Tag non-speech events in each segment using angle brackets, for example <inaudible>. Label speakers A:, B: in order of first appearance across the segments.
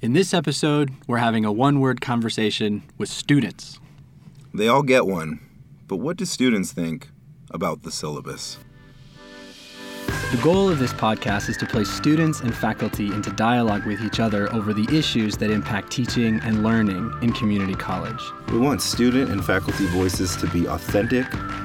A: In this episode, we're having a one word conversation with students.
B: They all get one, but what do students think about the syllabus?
A: The goal of this podcast is to place students and faculty into dialogue with each other over the issues that impact teaching and learning in community college.
B: We want student and faculty voices to be authentic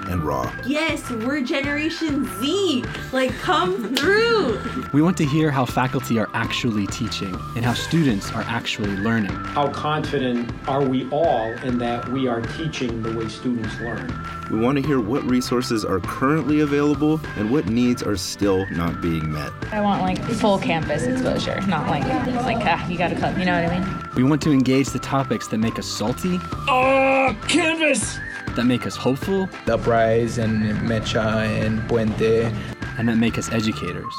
B: and raw.
C: Yes, we're Generation Z. Like, come through.
A: We want to hear how faculty are actually teaching and how students are actually learning.
D: How confident are we all in that we are teaching the way students learn?
B: We want to hear what resources are currently available and what needs are still not being met.
E: I want like full campus exposure, not like like ah, you gotta come. You know what I mean?
A: We want to engage the topics that make us salty.
D: Oh, canvas!
A: That make us hopeful.
F: The Uprise and MEChA and Puente.
A: And that make us educators.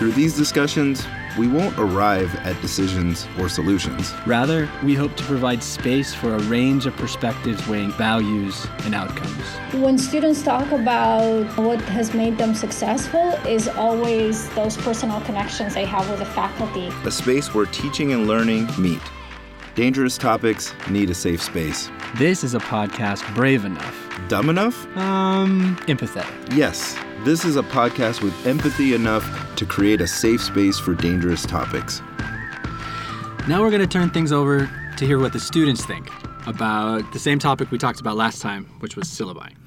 B: Through these discussions, we won't arrive at decisions or solutions.
A: Rather, we hope to provide space for a range of perspectives weighing values and outcomes.
G: When students talk about what has made them successful is always those personal connections they have with the faculty.
B: A space where teaching and learning meet. Dangerous topics need a safe space.
A: This is a podcast brave enough.
B: Dumb enough?
A: Um, empathetic.
B: Yes, this is a podcast with empathy enough to create a safe space for dangerous topics.
A: Now we're going to turn things over to hear what the students think about the same topic we talked about last time, which was syllabi.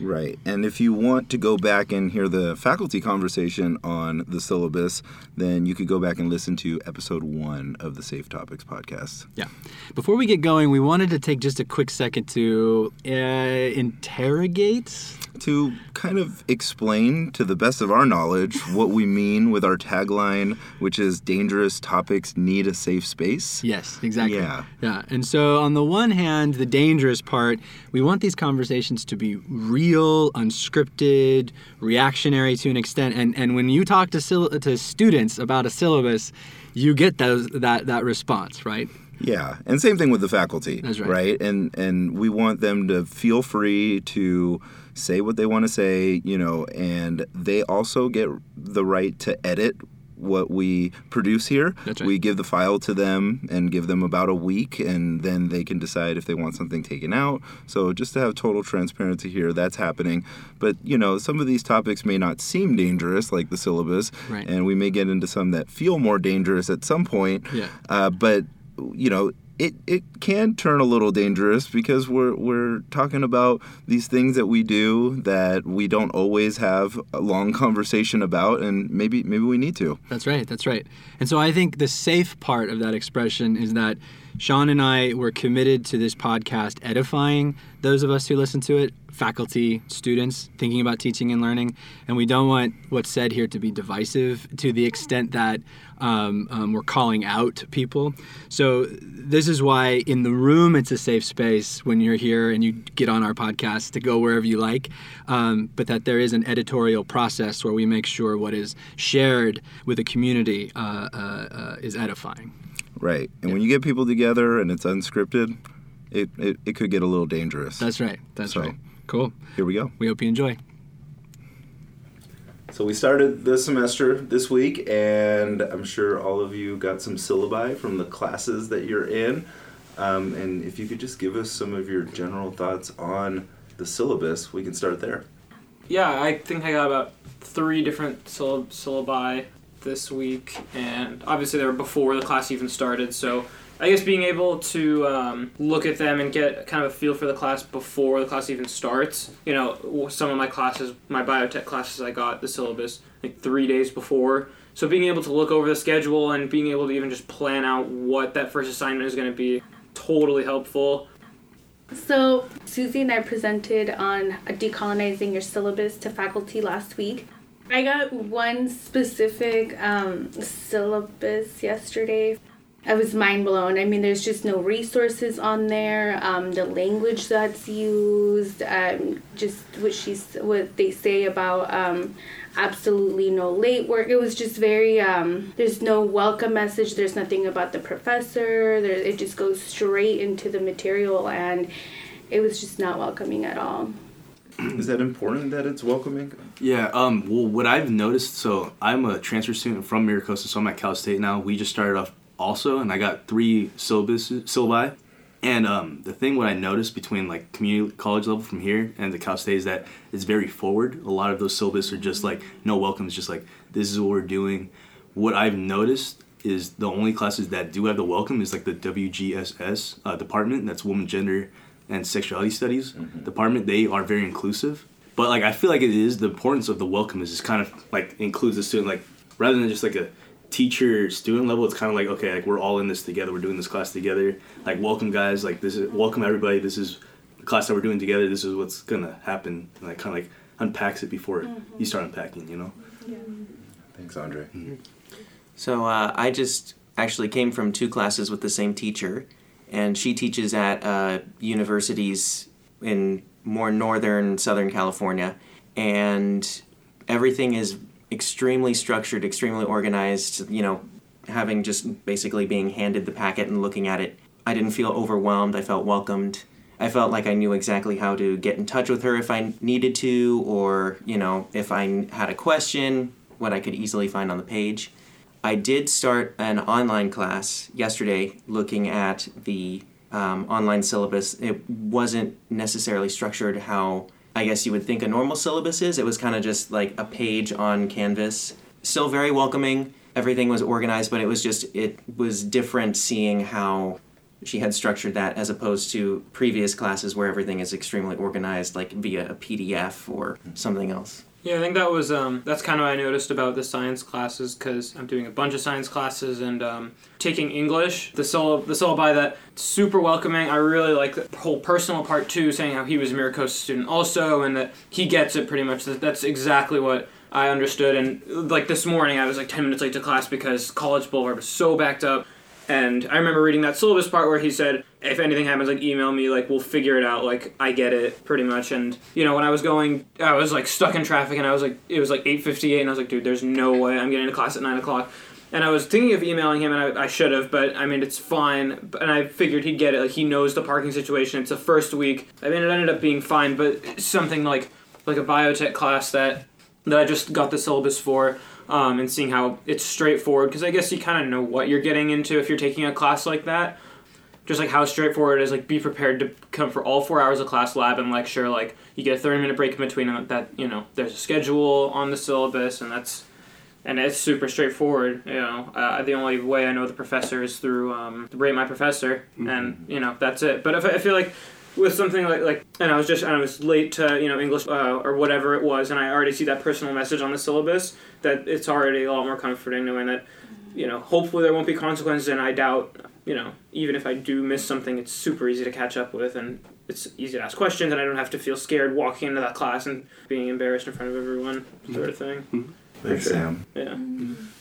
B: Right. And if you want to go back and hear the faculty conversation on the syllabus, then you could go back and listen to episode one of the Safe Topics podcast.
A: Yeah. Before we get going, we wanted to take just a quick second to uh, interrogate
B: to kind of explain to the best of our knowledge <laughs> what we mean with our tagline, which is dangerous topics need a safe space.
A: Yes, exactly.
B: Yeah.
A: Yeah. And so, on the one hand, the dangerous part, we want these conversations to be real, unscripted, reactionary to an extent. And, and when you talk to, to students about a syllabus, you get those, that, that response, right?
B: Yeah, and same thing with the faculty.
A: That's right.
B: Right, and and we want them to feel free to say what they want to say, you know, and they also get the right to edit what we produce here.
A: Right.
B: We give the file to them and give them about a week, and then they can decide if they want something taken out. So just to have total transparency here, that's happening. But you know, some of these topics may not seem dangerous, like the syllabus,
A: right.
B: and we may get into some that feel more dangerous at some point.
A: Yeah.
B: Uh, but you know, it, it can turn a little dangerous because we're we're talking about these things that we do that we don't always have a long conversation about and maybe maybe we need to.
A: That's right, that's right. And so I think the safe part of that expression is that Sean and I were committed to this podcast edifying those of us who listen to it, faculty, students thinking about teaching and learning, and we don't want what's said here to be divisive to the extent that um, um, we're calling out people. So this is why in the room it's a safe space when you're here and you get on our podcast to go wherever you like, um, but that there is an editorial process where we make sure what is shared with the community uh, uh, uh, is edifying.
B: Right, and yeah. when you get people together and it's unscripted, it, it, it could get a little dangerous.
A: That's right. That's
B: so,
A: right. Cool.
B: Here we go.
A: We hope you enjoy.
B: So we started this semester this week, and I'm sure all of you got some syllabi from the classes that you're in. Um, and if you could just give us some of your general thoughts on the syllabus, we can start there.
H: Yeah, I think I got about three different syllab- syllabi this week, and obviously they were before the class even started, so I guess being able to um, look at them and get kind of a feel for the class before the class even starts. You know, some of my classes, my biotech classes, I got the syllabus like three days before. So being able to look over the schedule and being able to even just plan out what that first assignment is going to be, totally helpful.
I: So Susie and I presented on decolonizing your syllabus to faculty last week. I got one specific um, syllabus yesterday I was mind blown. I mean, there's just no resources on there. Um, the language that's used, um, just what she's what they say about um, absolutely no late work. It was just very. Um, there's no welcome message. There's nothing about the professor. There, it just goes straight into the material, and it was just not welcoming at all. <clears throat>
B: Is that important that it's welcoming?
J: Yeah. Um. Well, what I've noticed. So I'm a transfer student from MiraCosta, so I'm at Cal State now. We just started off also, and I got three syllabus syllabi. And um, the thing what I noticed between like community college level from here and the Cal State is that it's very forward. A lot of those syllabus are just like no welcome. It's just like this is what we're doing. What I've noticed is the only classes that do have the welcome is like the WGSS uh, department. That's Women, Gender, and Sexuality Studies department. They are very inclusive. But like I feel like it is the importance of the welcome is just kind of like includes the student like rather than just like a teacher student level it's kind of like okay like we're all in this together we're doing this class together. Like welcome guys like this is welcome everybody this is the class that we're doing together this is what's gonna happen. And like kind of like unpacks it before you start unpacking you know? Yeah.
B: Thanks, Andre.
K: So uh, I just actually came from two classes with the same teacher, and she teaches at uh, universities in more northern Southern California, and everything is extremely structured, extremely organized. You know, having just basically being handed the packet and looking at it, I didn't feel overwhelmed. I felt welcomed. I felt like I knew exactly how to get in touch with her if I needed to, or you know, if I had a question, what I could easily find on the page. I did start an online class yesterday looking at the um, online syllabus. It wasn't necessarily structured how I guess you would think a normal syllabus is. It was kind of just like a page on Canvas. Still very welcoming. Everything was organized, but it was just, it was different seeing how she had structured that as opposed to previous classes where everything is extremely organized, like via a PDF or something else.
H: Yeah, I think that was um, that's kind of what I noticed about the science classes because I'm doing a bunch of science classes and um, taking English. The syllab the syllabi that super welcoming. I really like the whole personal part too, saying how he was a MiraCosta student also and that he gets it pretty much. That that's exactly what I understood. And like this morning, I was like ten minutes late to class because College Boulevard was so backed up. And I remember reading that syllabus part where he said, if anything happens, like email me, like we'll figure it out. Like I get it pretty much. And you know, when I was going, I was like stuck in traffic, and I was like, it was like eight fifty eight, and I was like, dude, there's no way I'm getting to class at nine o'clock. And I was thinking of emailing him, and I, I should have, but I mean, it's fine. And I figured he'd get it. Like he knows the parking situation. It's the first week. I mean, it ended up being fine, but something like like a biotech class that that I just got the syllabus for um, and seeing how it's straightforward because I guess you kind of know what you're getting into if you're taking a class like that. Just like how straightforward it is, like be prepared to come for all four hours of class lab and lecture. Like you get a thirty minute break in between, and that you know there's a schedule on the syllabus, and that's and it's super straightforward. You know, uh, the only way I know the professor is through um, rate my professor, and you know that's it. But if I, feel like with something like like and I was just and I was late to you know English uh, or whatever it was, and I already see that personal message on the syllabus that it's already a lot more comforting knowing that you know hopefully there won't be consequences, and I doubt you know even if I do miss something, it's super easy to catch up with, and it's easy to ask questions, and I don't have to feel scared walking into that class and being embarrassed in front of everyone, sort of thing.
B: Thanks, Sam.
H: Yeah.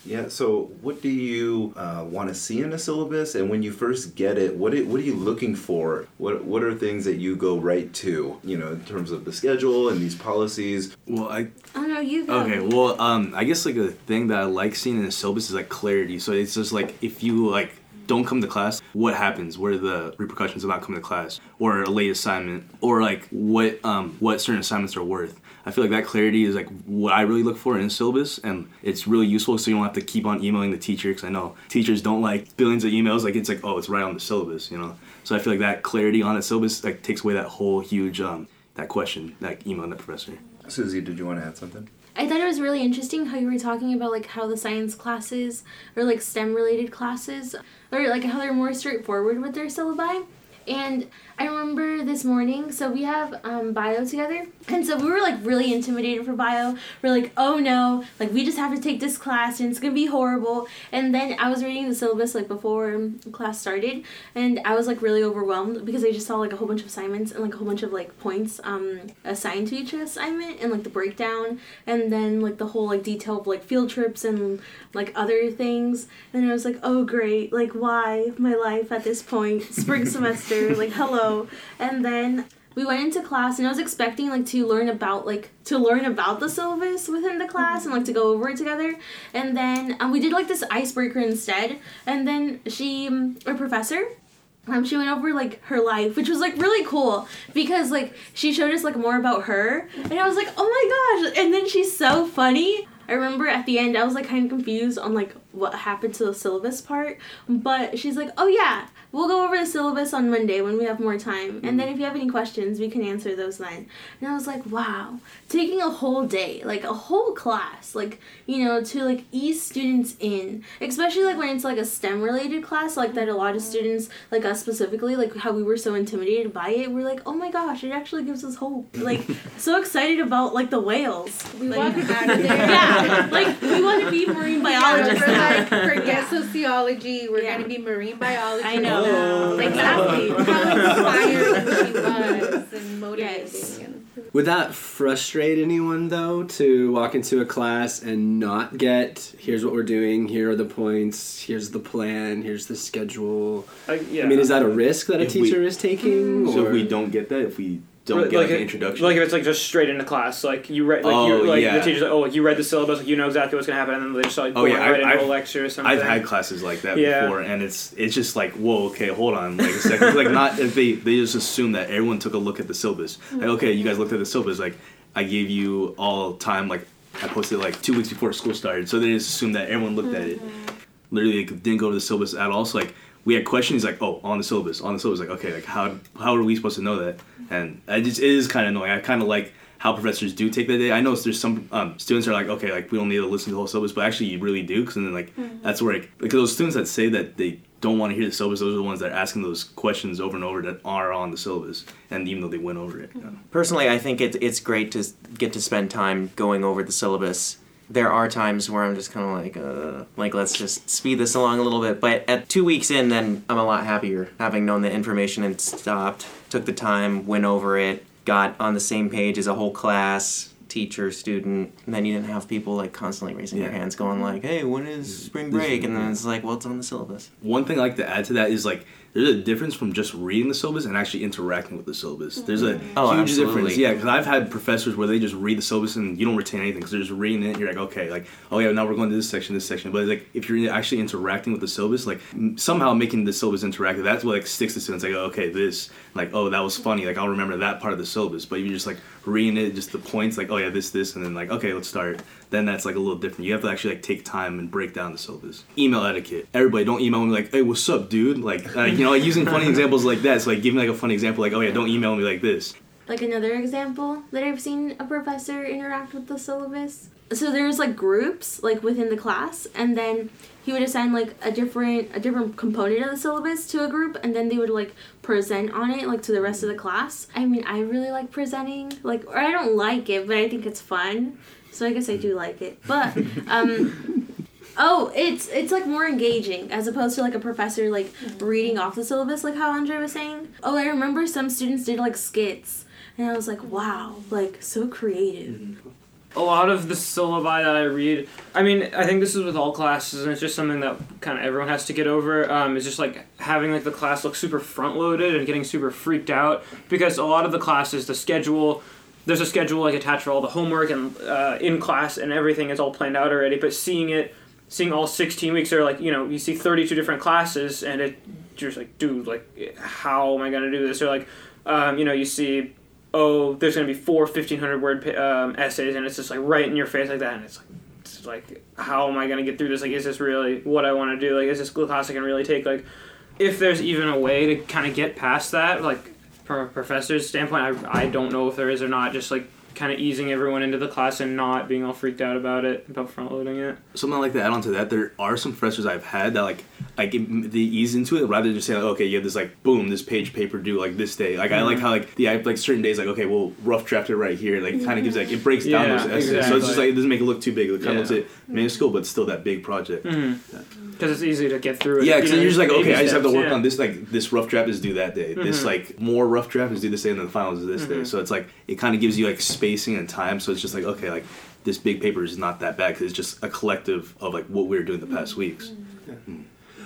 B: Yeah. So, what do you uh, want to see in a syllabus? And when you first get it, what it, what are you looking for? What what are things that you go right to? You know, in terms of the schedule and these policies.
J: well i
C: Oh no, you go.
J: Okay, well, um, I guess like a thing that I like seeing in a syllabus is like clarity. So it's just like if you like don't come to class, what happens? What are the repercussions of not coming to class, or a late assignment, or like what um, what certain assignments are worth? I feel like that clarity is like what I really look for in a syllabus, and it's really useful so you don't have to keep on emailing the teacher because I know teachers don't like billions of emails. Like it's like oh, it's right on the syllabus, you know. So I feel like that clarity on the syllabus like takes away that whole huge um, that question, that emailing the professor.
B: Susie, did you want to add something?
C: I thought it was really interesting how you were talking about like how the science classes or like STEM related classes or like how they're more straightforward with their syllabi. And I remember this morning, so we have um, bio together, and so we were like really intimidated for bio. We're like, oh no, like we just have to take this class and it's gonna be horrible. And then I was reading the syllabus like before um, class started, and I was like really overwhelmed because I just saw like a whole bunch of assignments and like a whole bunch of like points um, assigned to each assignment and like the breakdown, and then like the whole like detail of like field trips and like other things. And I was like, oh great, like why my life at this point, spring <laughs> semester, like hello. And then we went into class and I was expecting like to learn about like to learn about the syllabus within the class and like to go over it together. And then um, we did like this icebreaker instead. And then she, um, our professor, um, she went over like her life, which was like really cool because like she showed us like more about her, and I was like, oh my gosh! And then she's so funny. I remember at the end I was like kind of confused on like what happened to the syllabus part, but she's like, oh yeah, we'll go over the syllabus on Monday when we have more time, and then mm. if you have any questions, we can answer those then. And I was like, wow, taking a whole day, like a whole class, like you know, to like ease students in, especially like when it's like a STEM related class, like that a lot of mm. students, like us specifically, like how we were so intimidated by it, we're like, oh my gosh, it actually gives us hope. <laughs> Like so excited about like the whales.
I: We
C: like,
I: walked out of there.
C: yeah, like we want to be marine <laughs> biologists.
I: We're
C: now.
I: like, <laughs> forget sociology. We're gonna be marine biology.
C: I know.
I: now. Like
C: Exactly.
I: how inspiring she was and motivating. and-
A: Would that frustrate anyone though to walk into a class and not get here's what we're doing, here are the points, here's the plan, here's the schedule?
H: Uh, yeah.
A: I mean, is that a risk that a
J: If we-
A: teacher is taking?
J: So
A: or?
J: if we don't get that, if we don't
H: Like-
J: get like,
H: like
J: an introduction,
H: Like if it's like just straight into class, like you read, like
J: Oh,
H: you like
J: yeah.
H: the teacher's like, oh, like you read the syllabus, like you know exactly what's gonna happen, and then they just like
J: Oh, yeah,
H: right
J: I've-
H: into a
J: I've-
H: lecture or something.
J: I've had classes like that
H: Yeah.
J: before, and it's it's just like, whoa, okay, hold on, like a second. like not if they they just assume that everyone took a look at the syllabus. Like, okay, you guys looked at the syllabus. Like, I gave you all time. Like, I posted like two weeks before school started, so they just assumed that everyone looked at it. Mm-hmm. Literally, like, didn't go to the syllabus at all. So like, we had questions like, oh, on the syllabus, on the syllabus. Like, okay, like how how are we supposed to know that? And I just it is kind of annoying. I kind of like how professors do take that day. I know there's some um, students are like, okay, like we don't need to listen to the whole syllabus, but actually you really do, because then like that's where it, like those students that say that they don't want to hear the syllabus, those are the ones that are asking those questions over and over that are on the syllabus, and even though they went over it. you know.
K: Personally, I think it, it's great to get to spend time going over the syllabus. There are times where I'm just kind of like, uh, like let's just speed this along a little bit. But at two weeks in, then I'm a lot happier having known the information and stopped, took the time, went over it, got on the same page as a whole class, teacher, student, and then you didn't have people like constantly raising their hands, going like, "Hey, when is spring break?" And then it's like, "Well, it's on the syllabus."
J: One thing I like to add to that is like there's a difference from just reading the syllabus and actually interacting with the syllabus. There's a mm-hmm.
K: Oh,
J: huge
K: absolutely.
J: difference. Yeah, because I've had professors where they just read the syllabus and you don't retain anything because they're just reading it. And you're like, okay, like oh yeah, now we're going to this section, this section. But it's like if you're actually interacting with the syllabus, like somehow making the syllabus interactive, that's what like sticks to students. Like oh, okay, this like oh that was funny. Like I'll remember that part of the syllabus. But you're just like reading it, just the points, like oh yeah, this this, and then like okay, let's start. Then that's like a little different. You have to actually like take time and break down the syllabus. Email etiquette. Everybody don't email me like hey what's up dude like uh, you know like using funny <laughs> examples like that. So like give me like a funny example like oh yeah don't email me like this.
C: like another example that I've seen a professor interact with the syllabus. So there's like groups like within the class, and then he would assign like a different a different component of the syllabus to a group, and then they would like present on it like to the rest of the class. I mean, I really like presenting, like or I don't like it, but I think it's fun. So I guess I do like it, but um. Oh, it's it's like more engaging as opposed to like a professor like reading off the syllabus like how Andre was saying. Oh, I remember some students did like skits and I was like, wow, like so creative.
H: a lot of the syllabi that I read, I mean, I think this is with all classes, and it's just something that kind of everyone has to get over. Um, is just like having like the class look super front loaded and getting super freaked out because a lot of the classes, the schedule, there's a schedule like attached for all the homework and uh, in class and everything is all planned out already. But seeing it, seeing all 16 weeks, or like you know, you see 32 different classes, and it you're just like, dude, like, how am I gonna do this? Or like, um, you know, you see oh, there's to be four 1500 word um, essays, and it's just like right in your face like that, and it's like, it's like, how am I to get through this? Like, is this really what I want to do? Like, is this class I can really take? Like, if there's even a way to kind of get past that, like, from a professor's standpoint, I, I don't know if there is or not. Just like kind of easing everyone into the class and not being all freaked out about it, about front loading it.
J: Something like to add on to that, there are some professors I've had that like like they ease into it rather than just saying like, okay, you have this like boom, this page paper due like this day. Like I like mm-hmm. how like the I have like certain days like okay, well rough draft it right here. Like kind of gives like it breaks down
H: Yeah,
J: those essays. So it's just like it doesn't make it look too big. It kind
H: Yeah.
J: of looks it minuscule, but still that big project. Mm-hmm.
H: Because it's easy to get through it.
J: Yeah, because
H: you know,
J: you're just like,
H: baby
J: okay, I just have to work
H: yeah.
J: on this. Like this rough draft is due that day. This
H: Mhm.
J: like more rough draft is due this day, and then the finals is this day.
H: Mhm.
J: So it's like it kind of gives you like spacing and time. So it's just like okay, like this big paper is not that bad because it's just a collective of like what we were doing the past weeks.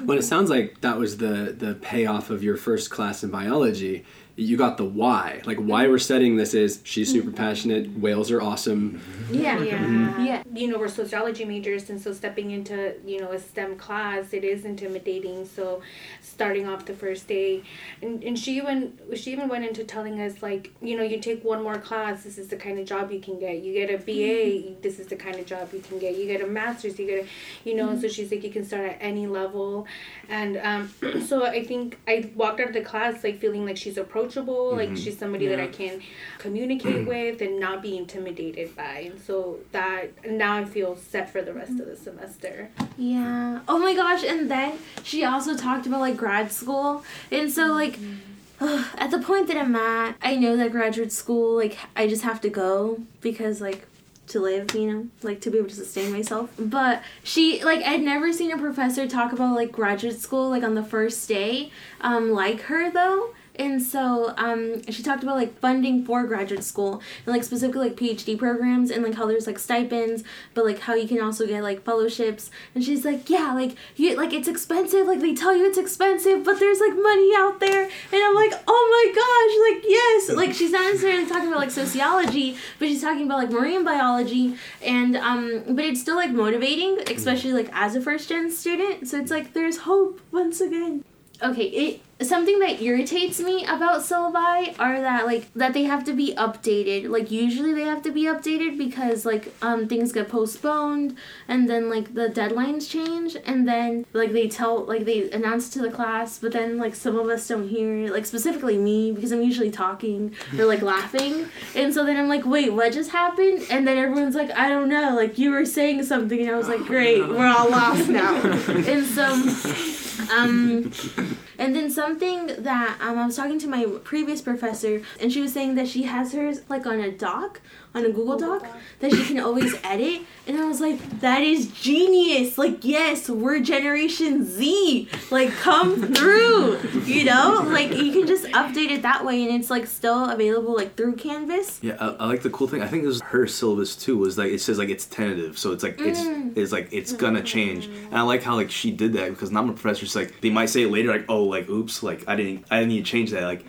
A: Well, it sounds like that was the the payoff of your first class in biology
L: you got the why. Like why we're studying this is she's super passionate. Whales are awesome.
I: Yeah, yeah,
L: Mhm.
C: yeah.
I: You know, we're sociology majors, and so stepping into you know a STEM class, it is intimidating. So, starting off the first day, and, and she even she even went into telling us like you know you take one more class, this is the kind of job you can get. You get a BA, this is the kind of job you can get. You get a master's, you get a you know. So she's like you can start at any level, and um, <clears throat> so I think I walked out of the class like feeling like she's approachable, like
M: Mhm.
I: she's somebody that I can communicate <clears throat> with and not be intimidated by. And so that now I feel set for the rest of the semester.
C: Yeah. Oh my gosh, and then she also talked about like grad school. And so like at the point that I'm at, I know that graduate school like I just have to go because like to live, you know, like to be able to sustain myself. But she like I'd never seen a professor talk about like graduate school like on the first day um like her though. And so um, she talked about like funding for graduate school and like specifically like PhD programs and like how there's like stipends, but like how you can also get like fellowships. And she's like, yeah, like you like it's expensive. Like they tell you it's expensive, but there's like money out there. And I'm like, oh my gosh, like yes. Like she's not necessarily talking about like sociology, but she's talking about like marine biology. And um, but it's still like motivating, especially like as a first gen student. So it's like there's hope once again. Okay, it something that irritates me about syllabi are that like that they have to be updated. Like usually they have to be updated because like um things get postponed and then like the deadlines change and then like they tell like they announce to the class, but then like some of us don't hear like specifically me because I'm usually talking or like <laughs> laughing. And so then I'm like, "Wait, what just happened?" And then everyone's like, "I don't know. Like you were saying something." And I was like, "Great, we're all lost now." <laughs> and so um <laughs> and then something that um, I was talking to my previous professor, and she was saying that she has hers like on a doc, on a Google Doc, that she can always <laughs> edit. And I was like, that is genius. Like, yes, we're Generation Z. Like, come <laughs> through. You know, like you can just update it that way, and it's like still available like through Canvas.
J: Yeah, I, I like the cool thing. I think this her syllabus too was like it says like it's tentative, so it's like it's
C: Mm.
J: it's like it's gonna change. And I like how like she did that because not my professors like they might say it later like oh like oops like I didn't I didn't need to change that like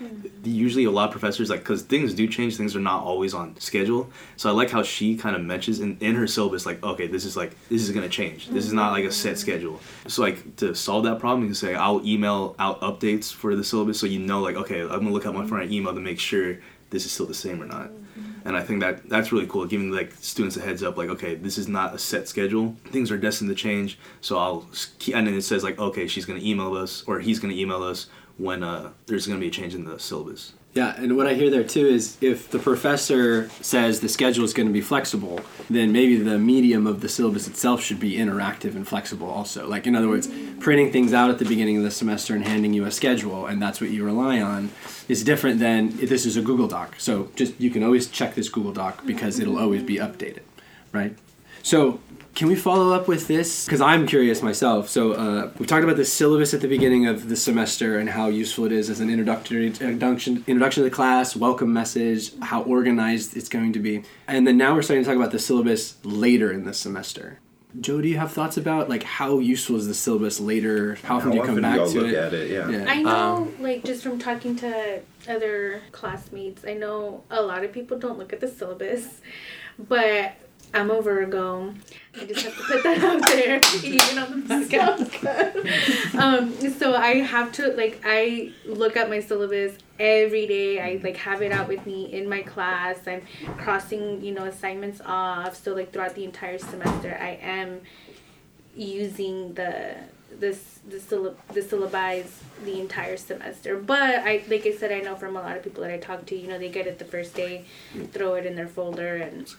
J: usually a lot of professors like because things do change things are not always on schedule. So I like how she kind of mentions in, in her syllabus like okay this is like this is gonna change. This is not like a set schedule. So like to solve that problem you can say I'll email out updates for the syllabus so you know like okay I'm gonna look at my front email to make sure this is still the same or not. And I think that that's really cool, giving like students a heads up, like okay, this is not a set schedule. Things are destined to change. So I'll and then it says like okay, she's gonna email us or he's gonna email us when uh, there's gonna be a change in the syllabus.
L: Yeah, and what I hear there too is if the professor says the schedule is going to be flexible, then maybe the medium of the syllabus itself should be interactive and flexible also. Like, in other words, printing things out at the beginning of the semester and handing you a schedule, and that's what you rely on, is different than this is a Google Doc. So just you can always check this Google Doc because it'll always be updated, right? So can we follow up with this? Because I'm curious myself. So uh, we talked about the syllabus at the beginning of the semester and how useful it is as an introductory introduction introduction to the class, welcome message, how organized it's going to be, and then now we're starting to talk about the syllabus later in the semester. Joe, do you have thoughts about like how useful is the syllabus later? How often
B: How
L: do you come back to
B: look
L: it?
B: at it? Yeah.
I: I know,
K: Um,
I: like, just from talking to other classmates, I know a lot of people don't look at the syllabus, but I'm a Virgo. I just have to put that out there, <laughs> <laughs> even on the podcast. <laughs> um, so I have to, like, I look at my syllabus every day. I, like, have it out with me in my class. I'm crossing, you know, assignments off. So, like, throughout the entire semester, I am using the this the syllab the syllabi the entire semester. But I like I said, I know from a lot of people that I talk to, you know, they get it the first day, throw it in their folder, and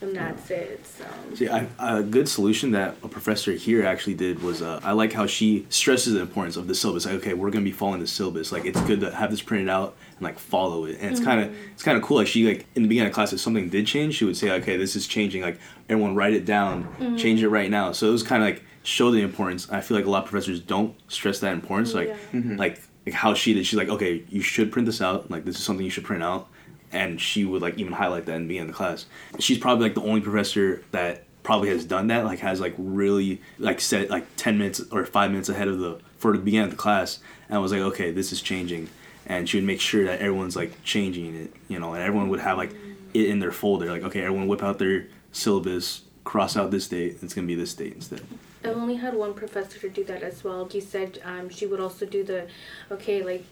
I: and that's it. So
J: See, I, a good solution that a professor here actually did was uh, I like how she stresses the importance of the syllabus. Like, okay, we're gonna be following the syllabus. Like, it's good to have this printed out and like follow it. And it's kind of it's kind of cool. Like, she like in the beginning of class, if something did change, she would say, okay, this is changing. Like, everyone write it down,
M: Mhm.
J: change it right now. So it was kind of like show the importance. I feel like a lot of professors don't stress that importance. Like,
M: Yeah. Mm-hmm. Mm-hmm.
J: like like how she did. She's like, okay, you should print this out. Like, this is something you should print out and she would like even highlight that and be in the class. She's probably like the only professor that probably has done that. Like has like really like set like ten minutes or five minutes ahead of the for the beginning of the class, and was like, okay, this is changing. and she would make sure that everyone's like changing it, you know, and everyone would have like mm. it in their folder. Like, okay, everyone whip out their syllabus, cross out this date. It's gonna be this date instead.
I: I've only had one professor to do that as well. He said um, she would also do the, okay, like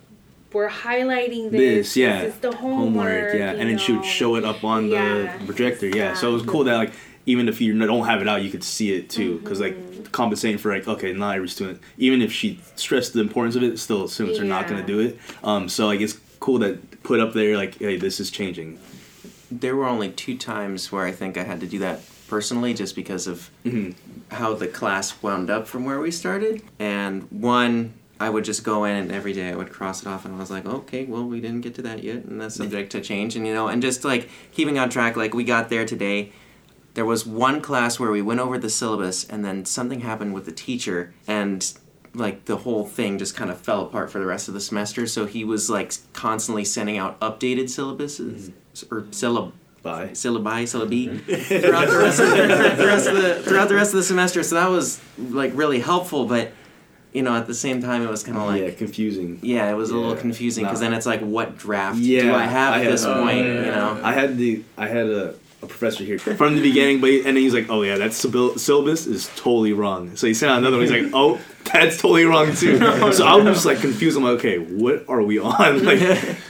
I: we're highlighting this.
J: This, yeah,
I: This is the homework.
J: yeah,
I: you
J: and then she would show it up on
I: Yeah,
J: the projector. Yeah, so it was cool that like even if you don't have it out, you could see it too, because
I: Mm-hmm.
J: like compensating for like okay, not every student, even if she stressed the importance of it, still students are not gonna do it. Um, so like it's cool that put up there like hey, this is changing.
K: There were only two times where I think I had to do that personally just because of mm-hmm. how the class wound up from where we started. And one, I would just go in and every day I would cross it off and I was like, okay, well, we didn't get to that yet and that's subject to change. And, you know, and just like keeping on track, like we got there today. There was one class where we went over the syllabus and then something happened with the teacher and like the whole thing just kind of fell apart for the rest of the semester. So he was like constantly sending out updated syllabuses mm-hmm. or syllab syllabi <laughs> syllabi throughout the rest of the, the rest of the throughout the rest of the semester. So that was like really helpful, but you know at the same time it was kind of like
J: yeah, confusing.
K: Yeah, it was a little confusing because then it's like, what draft
J: Yeah,
K: do I have
J: I
K: at this
J: had-
K: point? You know.
J: I had the I had a, a professor here from the beginning, but he- and then he's like, "Oh yeah, that sybil- syllabus is totally wrong." So he sent out another one. He's like, <laughs> "Oh, that's totally wrong too." <laughs> <laughs> so I was just like confused. I'm like, "Okay, what are we on?" Like,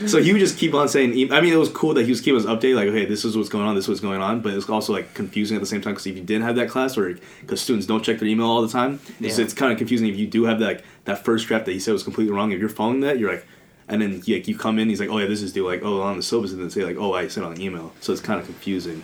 J: so he would just keep on saying. I mean, it was cool that he was keeping us updated. Like, "Okay, this is what's going on. This is what's going on." But it's also like confusing at the same time because if you didn't have that class, or because students don't check their email all the time, it's,
K: Yeah.
J: it's kind of confusing. If you do have that like, that first draft that he said was completely wrong, if you're following that, you're like. And then like you come in, he's like, "Oh yeah, this is due." Like, "Oh, on the syllabus," and then say like, "Oh, I sent on the email." So it's kind of confusing.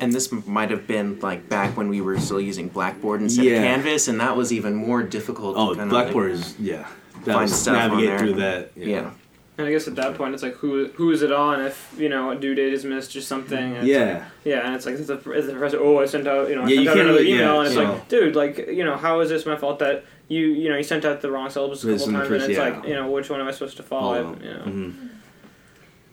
K: And this might have been like back when we were still using Blackboard instead
J: Yeah.
K: of Canvas, and that was even more difficult.
J: Oh,
K: to kind
J: Blackboard
K: of,
J: is yeah. That
K: find
J: was
K: stuff on
J: navigate
K: there.
J: through that.
K: Yeah.
H: And I guess at that point, it's like who who is it on if you know a due date is missed or something. and
J: Yeah.
H: like- yeah, and it's like is the, is the professor? Oh, I sent out you know I
J: Yeah,
H: sent
J: you
H: out another
J: really-
H: email,
J: yeah,
H: and it's
J: you
H: like,
J: know.
H: dude, like you know how is this my fault that you you know you sent out the wrong syllabus a couple
J: is the
H: times, and it's
J: yeah.
H: like you know which one am I supposed to follow?
J: Follow.
H: You know.
J: Mhm.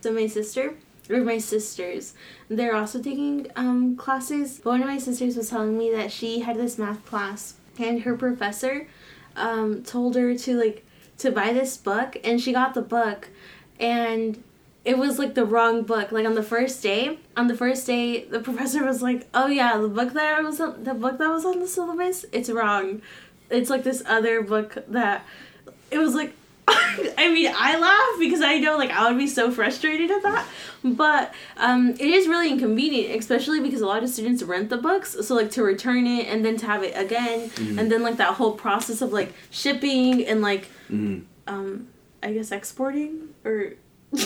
C: So my sister, or my sisters, they're also taking um, classes. But one of my sisters was telling me that she had this math class, and her professor um, told her to like to buy this book, and she got the book, and it was like the wrong book. Like on the first day, on the first day, the <laughs> professor was like, "Oh yeah, the book that I was on, the book that was on the syllabus, it's wrong. It's like this other book that." It was like <laughs> I mean, I laugh because I know like I would be so frustrated at that. But um, it is really inconvenient, especially because a lot of students rent the books. So like to return it and then to have it again,
J: Mhm.
C: and then like that whole process of like shipping and like
J: Mhm.
C: um, I guess exporting or. <laughs>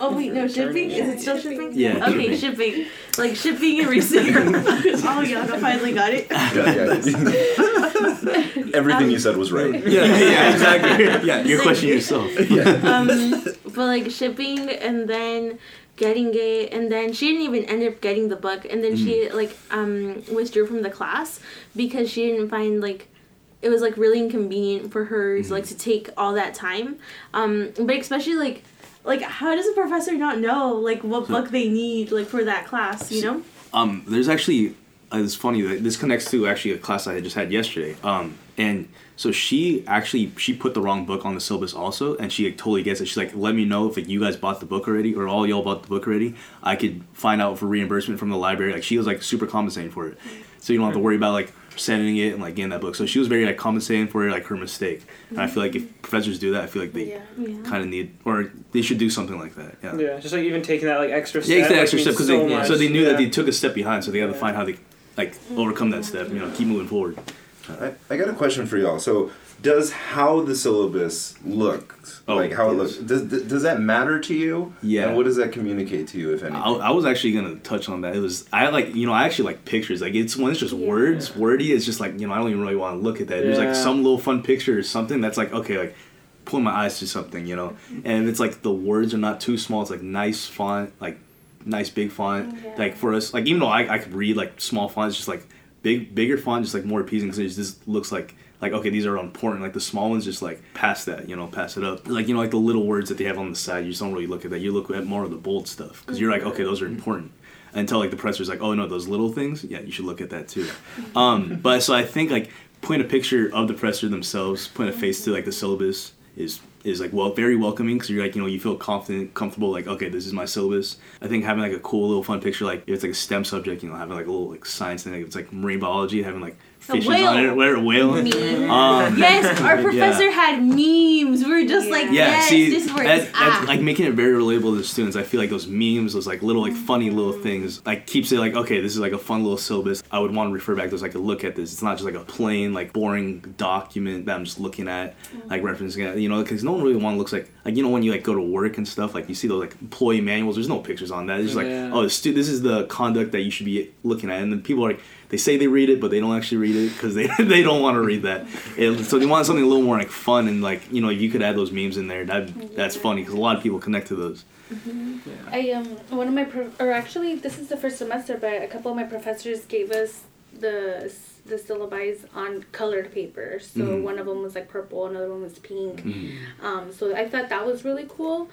C: oh wait, no shipping. Is it still shipping?
J: Yeah,
C: Okay, shipping. Like shipping and receiving. <laughs> oh, Yana finally got it. <laughs>
B: Everything you said was right. <laughs>
J: Yeah, yeah, exactly. <laughs> Yeah, you're questioning yourself.
C: um, but like shipping and then getting it and then she didn't even end up getting the book and then she like um withdrew from the class because she didn't find like it was like really inconvenient for her to, like to take all that time. Um but especially like like how does a professor not know like what book they need like for that class you know?
J: Um, there's actually uh, it's funny that this connects to actually a class I had just had yesterday. Um, and so she actually she put the wrong book on the syllabus also, and she like, totally gets it. She's like, let me know if like, you guys bought the book already or all y'all bought the book already. I could find out for reimbursement from the library. Like she was like super compensating for it, so you don't have to worry about like sending it and like getting that book. So she was very like compensating for like her mistake. And I feel like if professors do that, I feel like they kind of need or they should do something like that. Yeah.
H: Yeah, just like even taking that like extra step.
J: Yeah, it's the
H: like,
J: extra
H: means
J: step because
H: so
J: they
H: much.
J: so they knew
H: yeah.
J: that they took a step behind, so they had to find how they like overcome that step. You know, keep moving forward.
B: I, I got a question for y'all. So, does how the syllabus looks,
J: Oh,
B: like how it looks, does, does that matter to you?
J: Yeah.
B: And what does that communicate to you, if anything?
J: I, I was actually gonna touch on that. It was I like you know I actually like pictures. Like it's when it's just words, wordy. It's just like you know I don't even really want to look at that. There's like some little fun picture or something that's like okay like pulling my eyes to something you know. And it's like the words are not too small. It's like nice font, like nice big font. Like for us, like even though I, I could read like small fonts, just like big bigger font, just like more appeasing because it just looks like like okay these are important. Like the small ones just like pass that you know pass it up. Like you know like the little words that they have on the side, you just don't really look at that. You look at more of the bold stuff because you're like mm-hmm. okay those are mm-hmm. important. Until like the professor's like oh no those little things yeah you should look at that too. Mm-hmm. Um, but so I think like putting a picture of the presser themselves, putting a face to like the syllabus is is like well very welcoming because you're like you know you feel confident comfortable like okay this is my syllabus. I think having like a cool little fun picture like if it's like a stem subject you know having like a little like science thing like it's like marine biology having like fishes
C: whale.
J: on it where a whale
C: Meme.
J: Um,
C: yes, our
J: yeah.
C: professor had memes. We were just like,
J: yeah,
C: yes,
J: see,
C: this works.
J: that,
C: ah.
J: like making it very relatable to the students. I feel like those memes, those like little like funny little things, like keeps it like okay, this is like a fun little syllabus. I would want to refer back to this, like a look at this. It's not just like a plain like boring document that I'm just looking at, like referencing it. You know, because no one really want to looks like like you know when you like go to work and stuff, like you see those like employee manuals. There's no pictures on that. It's just like
L: Yeah.
J: oh, stu- this is the conduct that you should be looking at, and then people are like. They say they read it, but they don't actually read it because they, <laughs> they don't want to read that. It- so they want something a little more like fun and like you know if you could add those memes in there, that that's funny because a lot of people connect to those.
I: I um one of my pro- or actually this is the first semester, but a couple of my professors gave us the the syllabi on colored paper. So
J: Mhm.
I: one of them was like purple, another one was pink.
J: Mhm.
I: Um, so I thought that was really cool.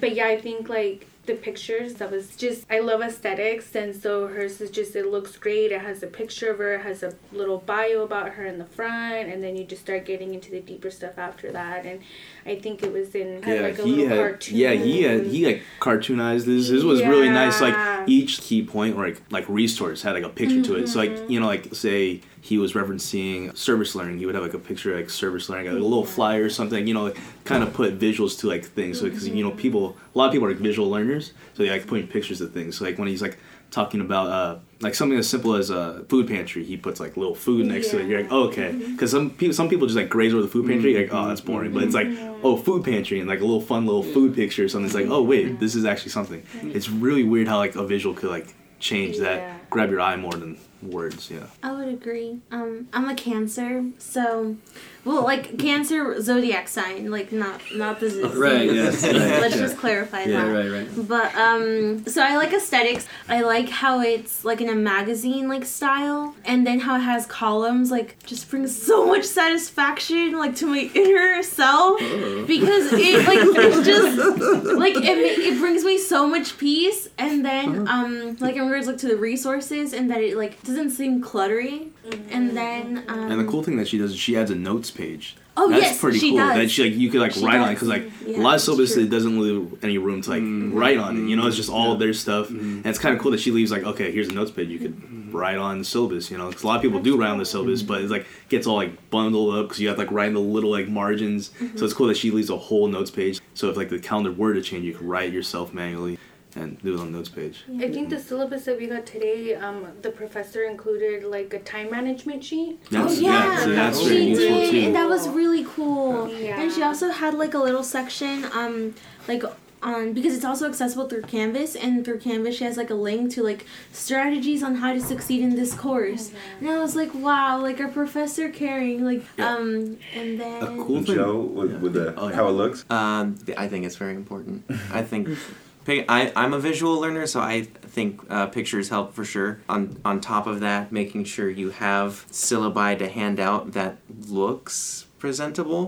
I: But yeah, I think like the pictures that was just I love aesthetics and so hers is just it looks great. It has a picture of her, it has a little bio about her in the front, and then you just start getting into the deeper stuff after that. And I think it was in
J: Yeah,
I: like a
J: he
I: little
J: had.
I: cartoon.
J: Yeah, he had. He like cartoonized this. His was really nice. Like each key point or like like resource had like a picture to it. So like mm-hmm. you know like say he was referencing service learning, he would have like a picture of, like service learning, like a little flyer or something. You know, like kind of put visuals to like things. So because you know mm-hmm. people, a lot of people are like visual learners, so they like putting pictures of things. So like when he's like talking about uh like something as simple as a food pantry, he puts like little food next to it. You're like, oh, okay, mm-hmm. because some people some people just like graze over the food pantry. You're like, oh, that's boring. But it's like, mm-hmm. oh, food pantry and like a little fun little food picture or something. It's like, oh wait, this is actually something. It's really weird how like a visual could like change that, grab your eye more than words. Yeah.
C: I would agree. Um, I'm a Cancer, so well, like Cancer zodiac sign, like not not the disease.
L: Right, yes, <laughs> right,
C: Let's
L: yeah.
C: just clarify
L: Yeah,
C: that.
L: right, right.
C: But um, so I like aesthetics. I like how it's like in a magazine like style, and then how it has columns. Like just brings so much satisfaction like to my inner self because it like it's just like it it brings me so much peace. And then um, like in regards like to the resources and that it like doesn't seem cluttery. And mm-hmm. then um,
J: And the um, cool thing that she does is she adds a notes page.
C: Oh,
J: That's
C: yes,
J: pretty
C: she
J: cool.
C: does.
J: That she like you could like
C: She
J: write on it because like mm-hmm.
C: Yeah,
J: a lot of
C: it's
J: syllabus it doesn't leave any room to like write on it. You know, it's just all their stuff, and it's kind of cool that she leaves like okay, here's a notes page you could write on the syllabus. You know, because a lot of people do write on the syllabus, but it's like gets all like bundled up because you have to like write in the little like margins. So it's cool that she leaves a whole notes page. So if like the calendar were to change, you could write yourself manually and do it on the notes page.
I: I think the syllabus that we got today, um, the professor included like a time management sheet.
J: That's-
C: oh yeah,
J: yeah, so that's
C: she
J: very
C: did,
J: too.
C: and that was really cool.
I: Yeah.
C: And she also had like a little section, um, like on because it's also accessible through Canvas, and through Canvas she has like a link to like strategies on how to succeed in this course. And I was like, wow, like our professor caring, like um, and then a
B: Cool Joe with, with the how it looks.
K: Um, I think it's very important. I think pic- <laughs> I, I'm a visual learner, so I think uh, pictures help for sure. On on top of that, making sure you have syllabi to hand out that looks presentable.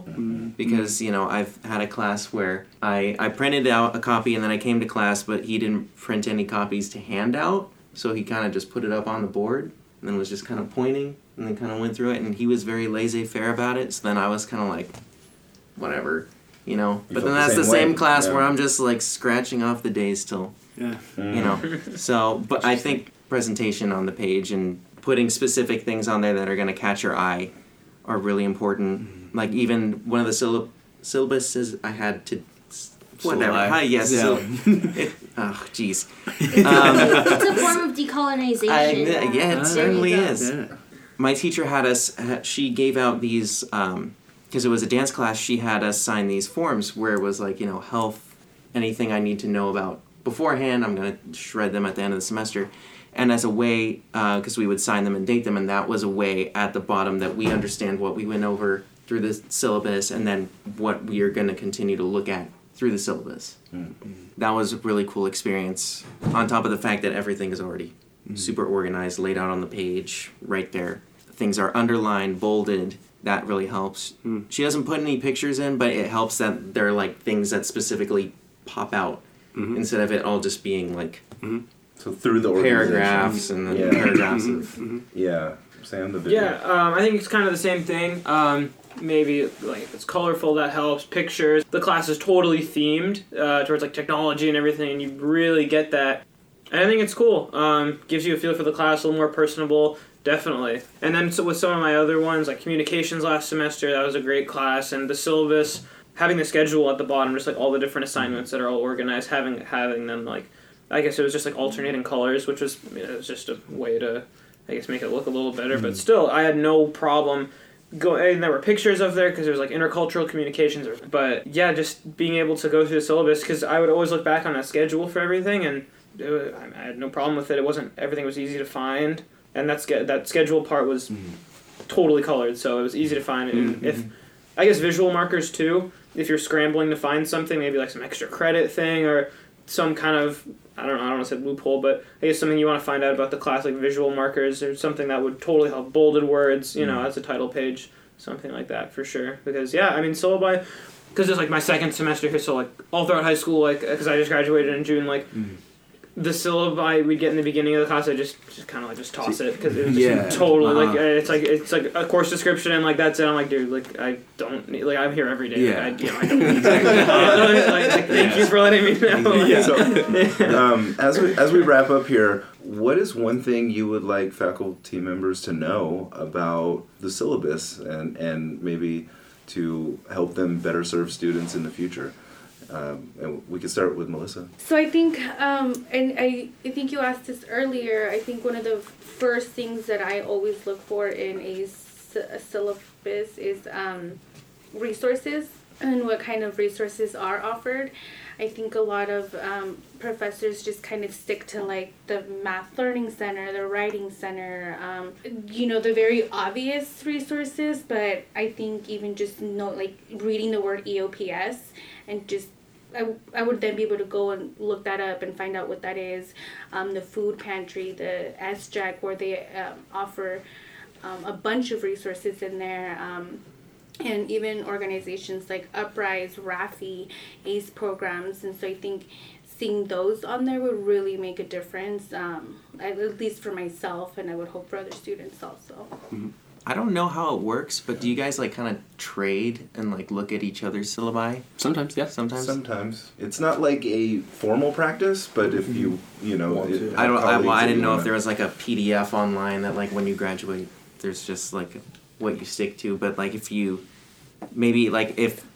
K: Because you know I've had a class where I, I printed out a copy and then I came to class but he didn't print any copies to hand out. So he kind of just put it up on the board and then was just kind of pointing and then kind of went through it. And he was very laissez-faire about it. So then I was kind of like whatever you know
B: You
K: but then
B: the
K: that's the
B: same
K: same
B: way,
K: class
B: yeah.
K: where i'm just like scratching off the days till
L: Yeah.
K: you know mm-hmm. so but i think presentation on the page and putting specific things on there that are going to catch your eye are really important mm-hmm. like even one of the syllab- syllabuses i had to whatever
J: Syllabi.
K: Hi, yes
J: Yeah.
K: so <laughs> it, oh jeez <laughs> um,
C: it's a form of decolonization.
K: I, yeah, it
C: ah, There
K: certainly
C: go.
K: is. My teacher had us. ha- She gave out these um, because it was a dance class. She had us sign these forms where it was like you know health, anything I need to know about beforehand. I'm gonna shred them at the end of the semester, and as a way uh, because we would sign them and date them, and that was a way at the bottom that we understand what we went over through the syllabus, and then what we are going to continue to look at through the syllabus. Mm-hmm. That was a really cool experience. On top of the fact that everything is already mm-hmm. super organized, laid out on the page, right there. Things are underlined, bolded. That really helps. She doesn't put any pictures in, but it helps that there are like things that specifically pop out instead of it all just being like
B: So through the
K: paragraphs and then
B: Yeah.
K: paragraphs of
B: Yeah. Sam, the video.
H: Yeah, um, I think it's kind of the same thing. Um, maybe like if it's colorful, that helps. Pictures. The class is totally themed uh, towards like technology and everything, and you really get that. And I think it's cool. Um, gives you a feel for the class, a little more personable, definitely. And then so with some of my other ones, like communications last semester, that was a great class, and the syllabus, having the schedule at the bottom, just like all the different assignments that are all organized, having having them like, I guess it was just like alternating colors, which was you know, it was just a way to, I guess, make it look a little better. But mm-hmm. still, I had no problem. Go, and there were pictures of there because there was like intercultural communications. But yeah, just being able to go through the syllabus because I would always look back on that schedule for everything, and was, I had no problem with it. It wasn't everything was easy to find, and that's that schedule part was mm-hmm. totally colored, so it was easy to find. And mm-hmm. if I guess visual markers too, if you're scrambling to find something, maybe like some extra credit thing or some kind of I don't know, I don't want to say loophole, but I guess something you want to find out about the class, like visual markers or something that would totally help. Bolded words, you know, mm-hmm. as a title page, something like that for sure. Because yeah, I mean, syllabi, because it's like my second semester here, so like all throughout high school, like because I just graduated in June, like. The syllabi we get in the beginning of the class, I just just kind of like just toss it because it's
J: Yeah.
H: just totally like
J: Uh-huh.
H: uh, it's like it's like a course description and like that's it. I'm like, dude, like I don't need like I'm here every day.
J: Yeah.
H: Like, I, you know, I don't need <laughs> like, like, thank you for letting me know.
B: So, um, as we as we wrap up here, what is one thing you would like faculty members to know about the syllabus and and maybe to help them better serve students in the future? Um, and we can start with Melissa.
I: So I think, um, and I, I think you asked this earlier. I think one of the first things that I always look for in a syllabus is um, resources and what kind of resources are offered. I think a lot of um, professors just kind of stick to like the math learning center, the writing center, um, you know, the very obvious resources. But I think even just know like reading the word EOPS and just I, I would then be able to go and look that up and find out what that is. Um, the food pantry, the SJAC, where they um, offer um, a bunch of resources in there. Um, and even organizations like Uprise, RAFI, ACE programs. And so I think seeing those on there would really make a difference, um, at at least for myself, and I would hope for other students also.
K: I don't know how it works, but do you guys like kind of trade and like look at each other's syllabi?
L: Sometimes, yeah.
K: Sometimes.
B: Sometimes it's not like a formal practice, but if you you know, it,
K: I don't. I, well, I didn't know if there was like a PDF online that like when you graduate, there's just like what you stick to. But like if you maybe like if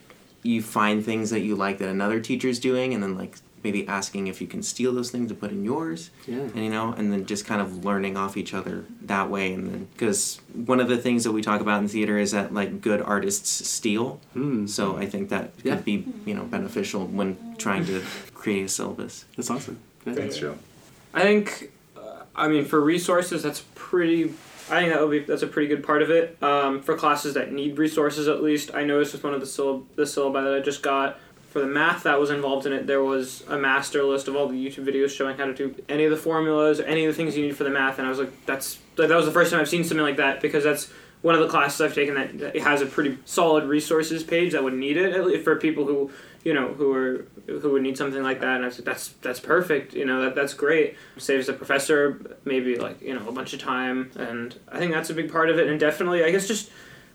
K: you find things that you like that another teacher's doing, and then like maybe asking if you can steal those things to put in yours.
L: Yeah.
K: And you know, and then just kind of learning off each other that way, and then because one of the things that we talk about in theater is that like good artists steal. So I think that could be you know beneficial when trying to create a syllabus.
L: That's awesome. Yeah.
B: Thanks, Joe.
H: I think, uh, I mean, for resources, that's pretty. I think that would be that's a pretty good part of it. Um, for classes that need resources, at least I noticed with one of the syllab the syllabi that I just got for the math that was involved in it, there was a master list of all the YouTube videos showing how to do any of the formulas, or any of the things you need for the math, and I was like, that's that was the first time I've seen something like that because that's one of the classes I've taken that, that has a pretty solid resources page that would need it for people who you know who are who would need something like that and I like that's that's perfect you know that that's great. Saves the professor maybe like you know a bunch of time and I think that's a big part of it and definitely I guess just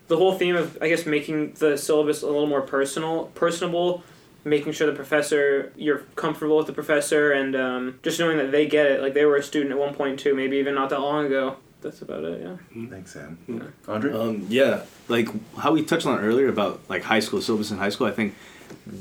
H: the whole theme of I guess making the syllabus a little more personal personable making sure the professor you're comfortable with the professor and um, just knowing that they get it like they were a student at one point too maybe even not that long ago that's about it yeah
B: Thanks, Sam. Andre.
J: Um, yeah, like how we touched on earlier about like high school syllabus in high school. I think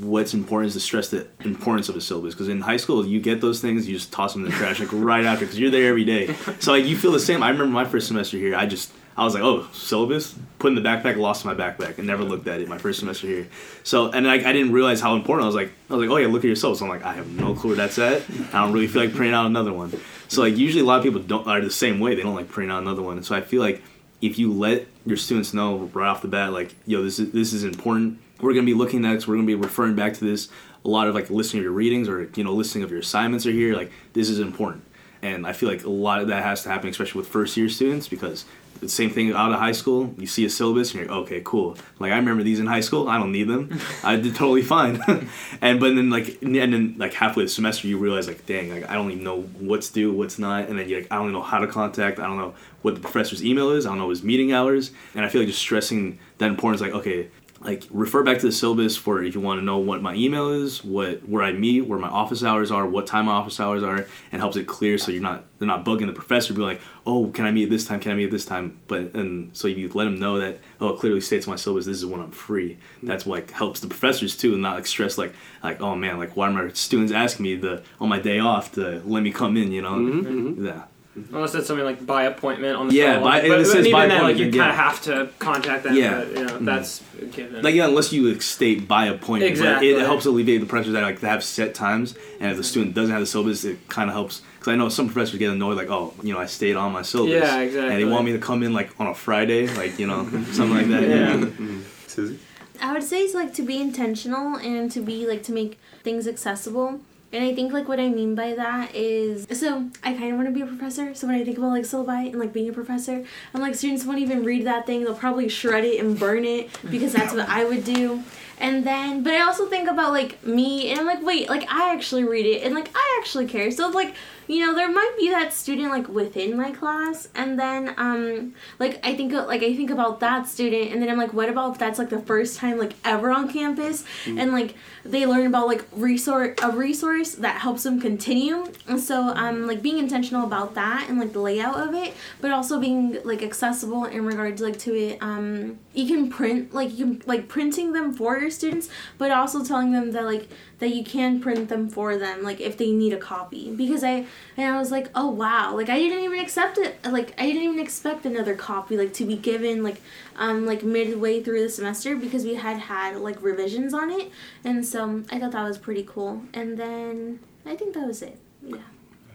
J: what's important is to stress the importance of the syllabus because in high school you get those things, you just toss them in the trash like right after because you're there every day. So like you feel the same. I remember my first semester here. I just I was like, oh, syllabus. Put in the backpack, lost my backpack, and never looked at it. My first semester here. So and like I didn't realize how important. I was like, I was like, oh yeah, look at your syllabus. I'm like, I have no clue where that's at. I don't really feel like printing out another one. So like usually a lot of people don't are the same way. They don't like printing out another one. And so I feel like if you let your students know right off the bat, like, yo, this is this is important. We're gonna be looking at this. We're gonna be referring back to this. A lot of like listening to your readings or you know listening of your assignments are here. Like this is important. and I feel like a lot of that has to happen, especially with first year students, because the same thing out of high school. You see a syllabus, and you're like, okay, cool. Like I remember these in high school. I don't need them. I did totally fine. <laughs> and but then like and then like halfway the semester, you realize like, dang, like I don't even know what's due, what's not, and then you like I don't even know how to contact. I don't know what the professor's email is. I don't know his meeting hours, and I feel like just stressing that importance. Like okay, like refer back to the syllabus for if you want to know what my email is, what where I meet, where my office hours are, what time my office hours are, and helps it clear so you're not they're not bugging the professor, be like, oh, can I meet at this time? Can I meet at this time? But and so you let them know that oh, it clearly states my syllabus. This is when I'm free. That's what like, helps the professors too, and not like stress like like oh man, like why are my students asking me the on my day off to let me come in? You know,
H: Mhm.
J: yeah. Mm-hmm.
H: Unless it's something like by appointment on the
J: Yeah,
H: phone.
J: by-
H: but,
J: it
H: but
J: says
H: even
J: by
H: then, like you kind of
J: yeah.
H: have to contact them.
J: Yeah.
H: But, you know,
J: Mhm.
H: that's a given.
J: Like yeah, unless you state by appointment,
H: Exactly.
J: but it helps alleviate the pressure that like to have set times, and if the mm-hmm. student doesn't have the syllabus, it kind of helps. Because I know some professors get annoyed, like, oh, you know, I stayed on my syllabus,
H: Yeah, exactly, and
J: they want me to come in like on a Friday, like you know, something like that.
H: Yeah.
J: Yeah. Mm-hmm.
B: Susie?
C: I would say it's like to be intentional and to be like to make things accessible. And I think like what I mean by that is so I kind of want to be a professor. So when I think about like syllabi and like being a professor, I'm like students won't even read that thing. They'll probably shred it and burn it because that's what I would do. And then, but I also think about like me, and I'm like, wait, like I actually read it, and like I actually care. So like, you know, there might be that student like within my class, and then um, like I think like I think about that student, and then I'm like, what about if that's like the first time like ever on campus,
M: Mm.
C: and like they learn about like resource a resource that helps them continue, and so um, like being intentional about that and like the layout of it, but also being like accessible in regards like to it. Um, you can print like you can like printing them for your students, but also telling them that like that you can print them for them like if they need a copy because I and I was like oh wow like I didn't even accept it like I didn't even expect another copy like to be given like um like midway through the semester because we had had like revisions on it and so I thought that was pretty cool and then I think that was it yeah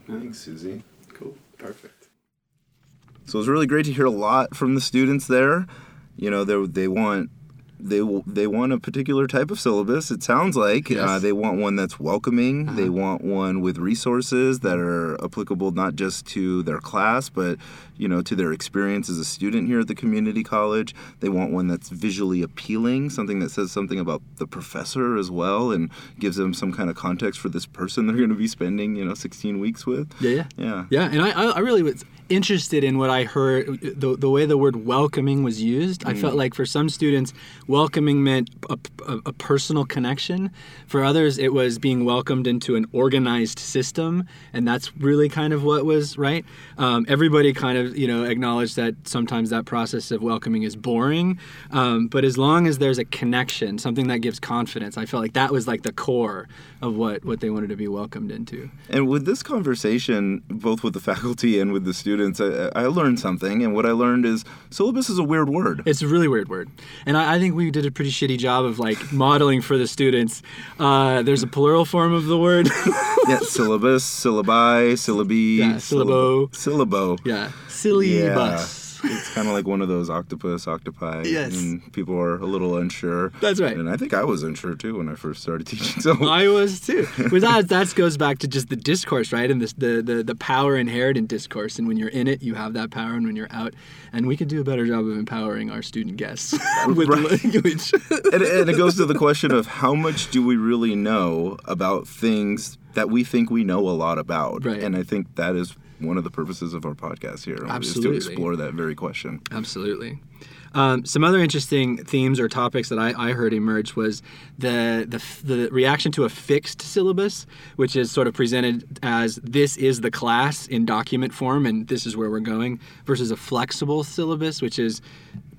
B: Thanks, Susie.
F: Cool. Perfect.
B: So it was really great to hear a lot from the students there. You know, they they want they they want a particular type of syllabus. It sounds like uh, they want one that's welcoming. They want one with resources that are applicable not just to their class, but you know to their experience as a student here at the community college. They want one that's visually appealing, something that says something about the professor as well, and gives them some kind of context for this person they're going to be spending you know 16 weeks with.
A: Yeah, yeah.
B: Yeah.
A: Yeah, and I, I really was interested in what I heard, the, the way the word welcoming was used. I
B: Mm.
A: felt like for some students, welcoming meant a, a, a personal connection. For others, it was being welcomed into an organized system, and that's really kind of what was, right? Um, everybody kind of, you know, acknowledged that sometimes that process of welcoming is boring, um, but as long as there's a connection, something that gives confidence, I felt like that was like the core of what, what they wanted to be welcomed into.
B: And with this conversation, both with the <laughs> faculty and with the students, I, I learned something. And what I learned is syllabus is a weird word.
A: It's a really weird word, and I, I think we did a pretty shitty job of like modeling for the students. Uh, there's a plural form of the word. <laughs>
B: yeah, syllabus, syllabi, syllabi,
A: Yeah, syllabo.
B: syllabo.
A: Yeah, syllabus.
B: It's kind of like one of those octopus, octopi.
A: Yes.
B: And people are a little unsure.
A: That's right.
B: And I think I was unsure too when I first started teaching. So <laughs>
A: I was too. But that that goes back to just the discourse, right? And this, the the the power inherent in discourse. And when you're in it, you have that power, and when you're out, and we could do a better job of empowering our student guests <laughs> <laughs> with language.
B: and, and it goes to the question of how much do we really know about things that we think we know a lot about?
A: Right.
B: And I think that is one of the purposes of our podcast here.
A: Absolutely.
B: Is to explore that very question.
A: Absolutely. Um, some other interesting themes or topics that I, I heard emerge was the, the the reaction to a fixed syllabus, which is sort of presented as this is the class in document form and this is where we're going, versus a flexible syllabus, which is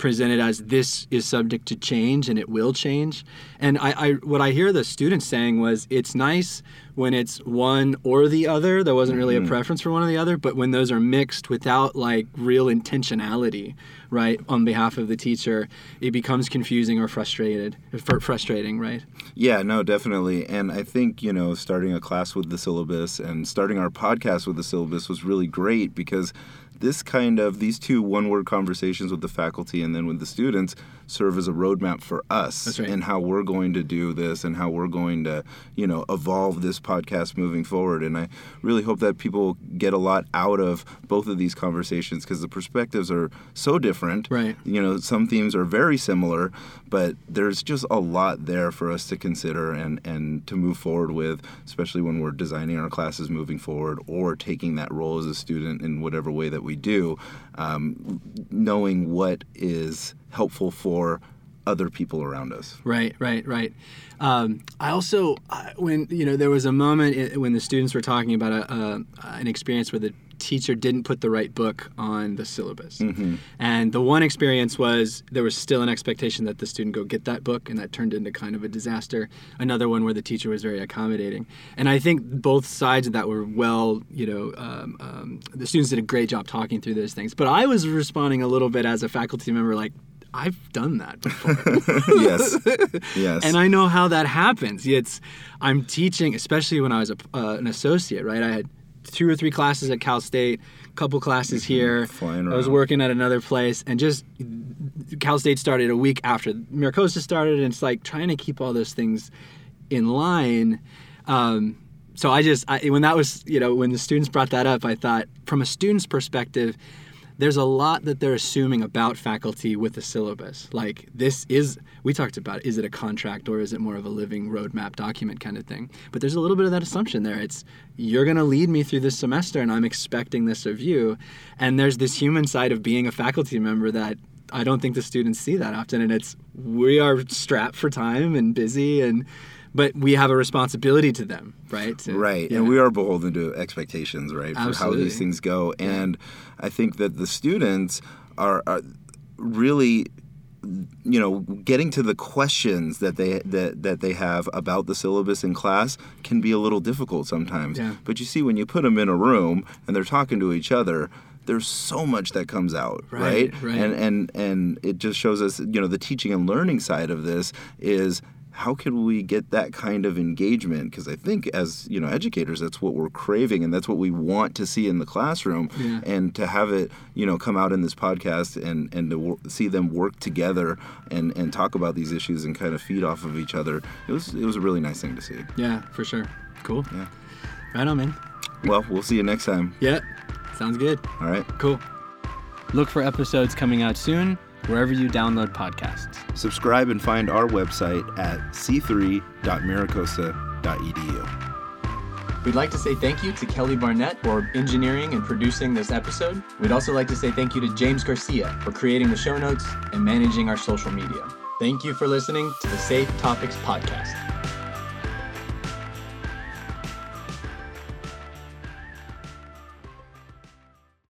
A: presented as this is subject to change and it will change. And I, I what I hear the students saying was it's nice when it's one or the other. There wasn't really a
B: Mhm.
A: preference for one or the other, but when those are mixed without like real intentionality, right, on behalf of the teacher, it becomes confusing or frustrated, fr- frustrating, right?
B: Yeah, no, definitely. And I think, you know, starting a class with the syllabus and starting our podcast with the syllabus was really great because this kind of these two one-word conversations with the faculty and then with the students serve as a roadmap for us
A: right.
B: and how we're going to do this and how we're going to you know evolve this podcast moving forward and i really hope that people get a lot out of both of these conversations because the perspectives are so different
A: Right.
B: you know some themes are very similar but there's just a lot there for us to consider and and to move forward with especially when we're designing our classes moving forward or taking that role as a student in whatever way that we do um, knowing what is helpful for other people around us
A: Right, right, right. Um, I also, when you know, there was a moment when the students were talking about a, a, an experience where the teacher didn't put the right book on the syllabus,
B: Mhm.
A: and the one experience was there was still an expectation that the student go get that book, and that turned into kind of a disaster. Another one where the teacher was very accommodating, and I think both sides of that were well, you know, um, um, the students did a great job talking through those things. But I was responding a little bit as a faculty member, like. I've done that before. <laughs>
B: yes yes
A: And I know how that happens. It's I'm teaching, especially when I was a, uh, an associate, right? I had two or three classes at Cal State, a couple classes here.
B: Mm-hmm. Flying
A: I was working at another place, and just Cal State started a week after MiraCosta started, and it's like trying to keep all those things in line. Um, so I just I, when that was you know when the students brought that up, I thought from a student's perspective, there's a lot that they're assuming about faculty with the syllabus. Like this is we talked about is it a contract or is it more of a living roadmap document kind of thing. But there's a little bit of that assumption there. It's you're going to lead me through this semester and I'm expecting this of you. And there's this human side of being a faculty member that I don't think the students see that often and it's we are strapped for time and busy and but we have a responsibility to them, right? To-
B: right
A: yeah.
B: and we are beholden to expectations right for how these things go and i think that the students are, are really you know getting to the questions that they that, that they have about the syllabus in class can be a little difficult sometimes
A: Yeah.
B: but you see when you put them in a room and they're talking to each other there's so much that comes out
A: Right,
B: right,
A: right.
B: and and and it just shows us you know the teaching and learning side of this is how can we get that kind of engagement because i think as you know educators that's what we're craving and that's what we want to see in the classroom
A: Yeah.
B: and to have it you know come out in this podcast and and to wor- see them work together and and talk about these issues and kind of feed off of each other it was it was a really nice thing to see
A: Yeah, for sure. Cool.
B: Yeah.
A: Right on, man.
B: well we'll see you next time
A: Yeah. Sounds good.
B: all right
A: Cool. Look for episodes coming out soon wherever you download podcasts.
B: subscribe and find our website at c3.miracosta.edu
L: We'd like to say thank you to Kelly Barnett for engineering and producing this episode. We'd also like to say thank you to James Garcia for creating the show notes and managing our social media. Thank you for listening to the Safe Topics Podcast.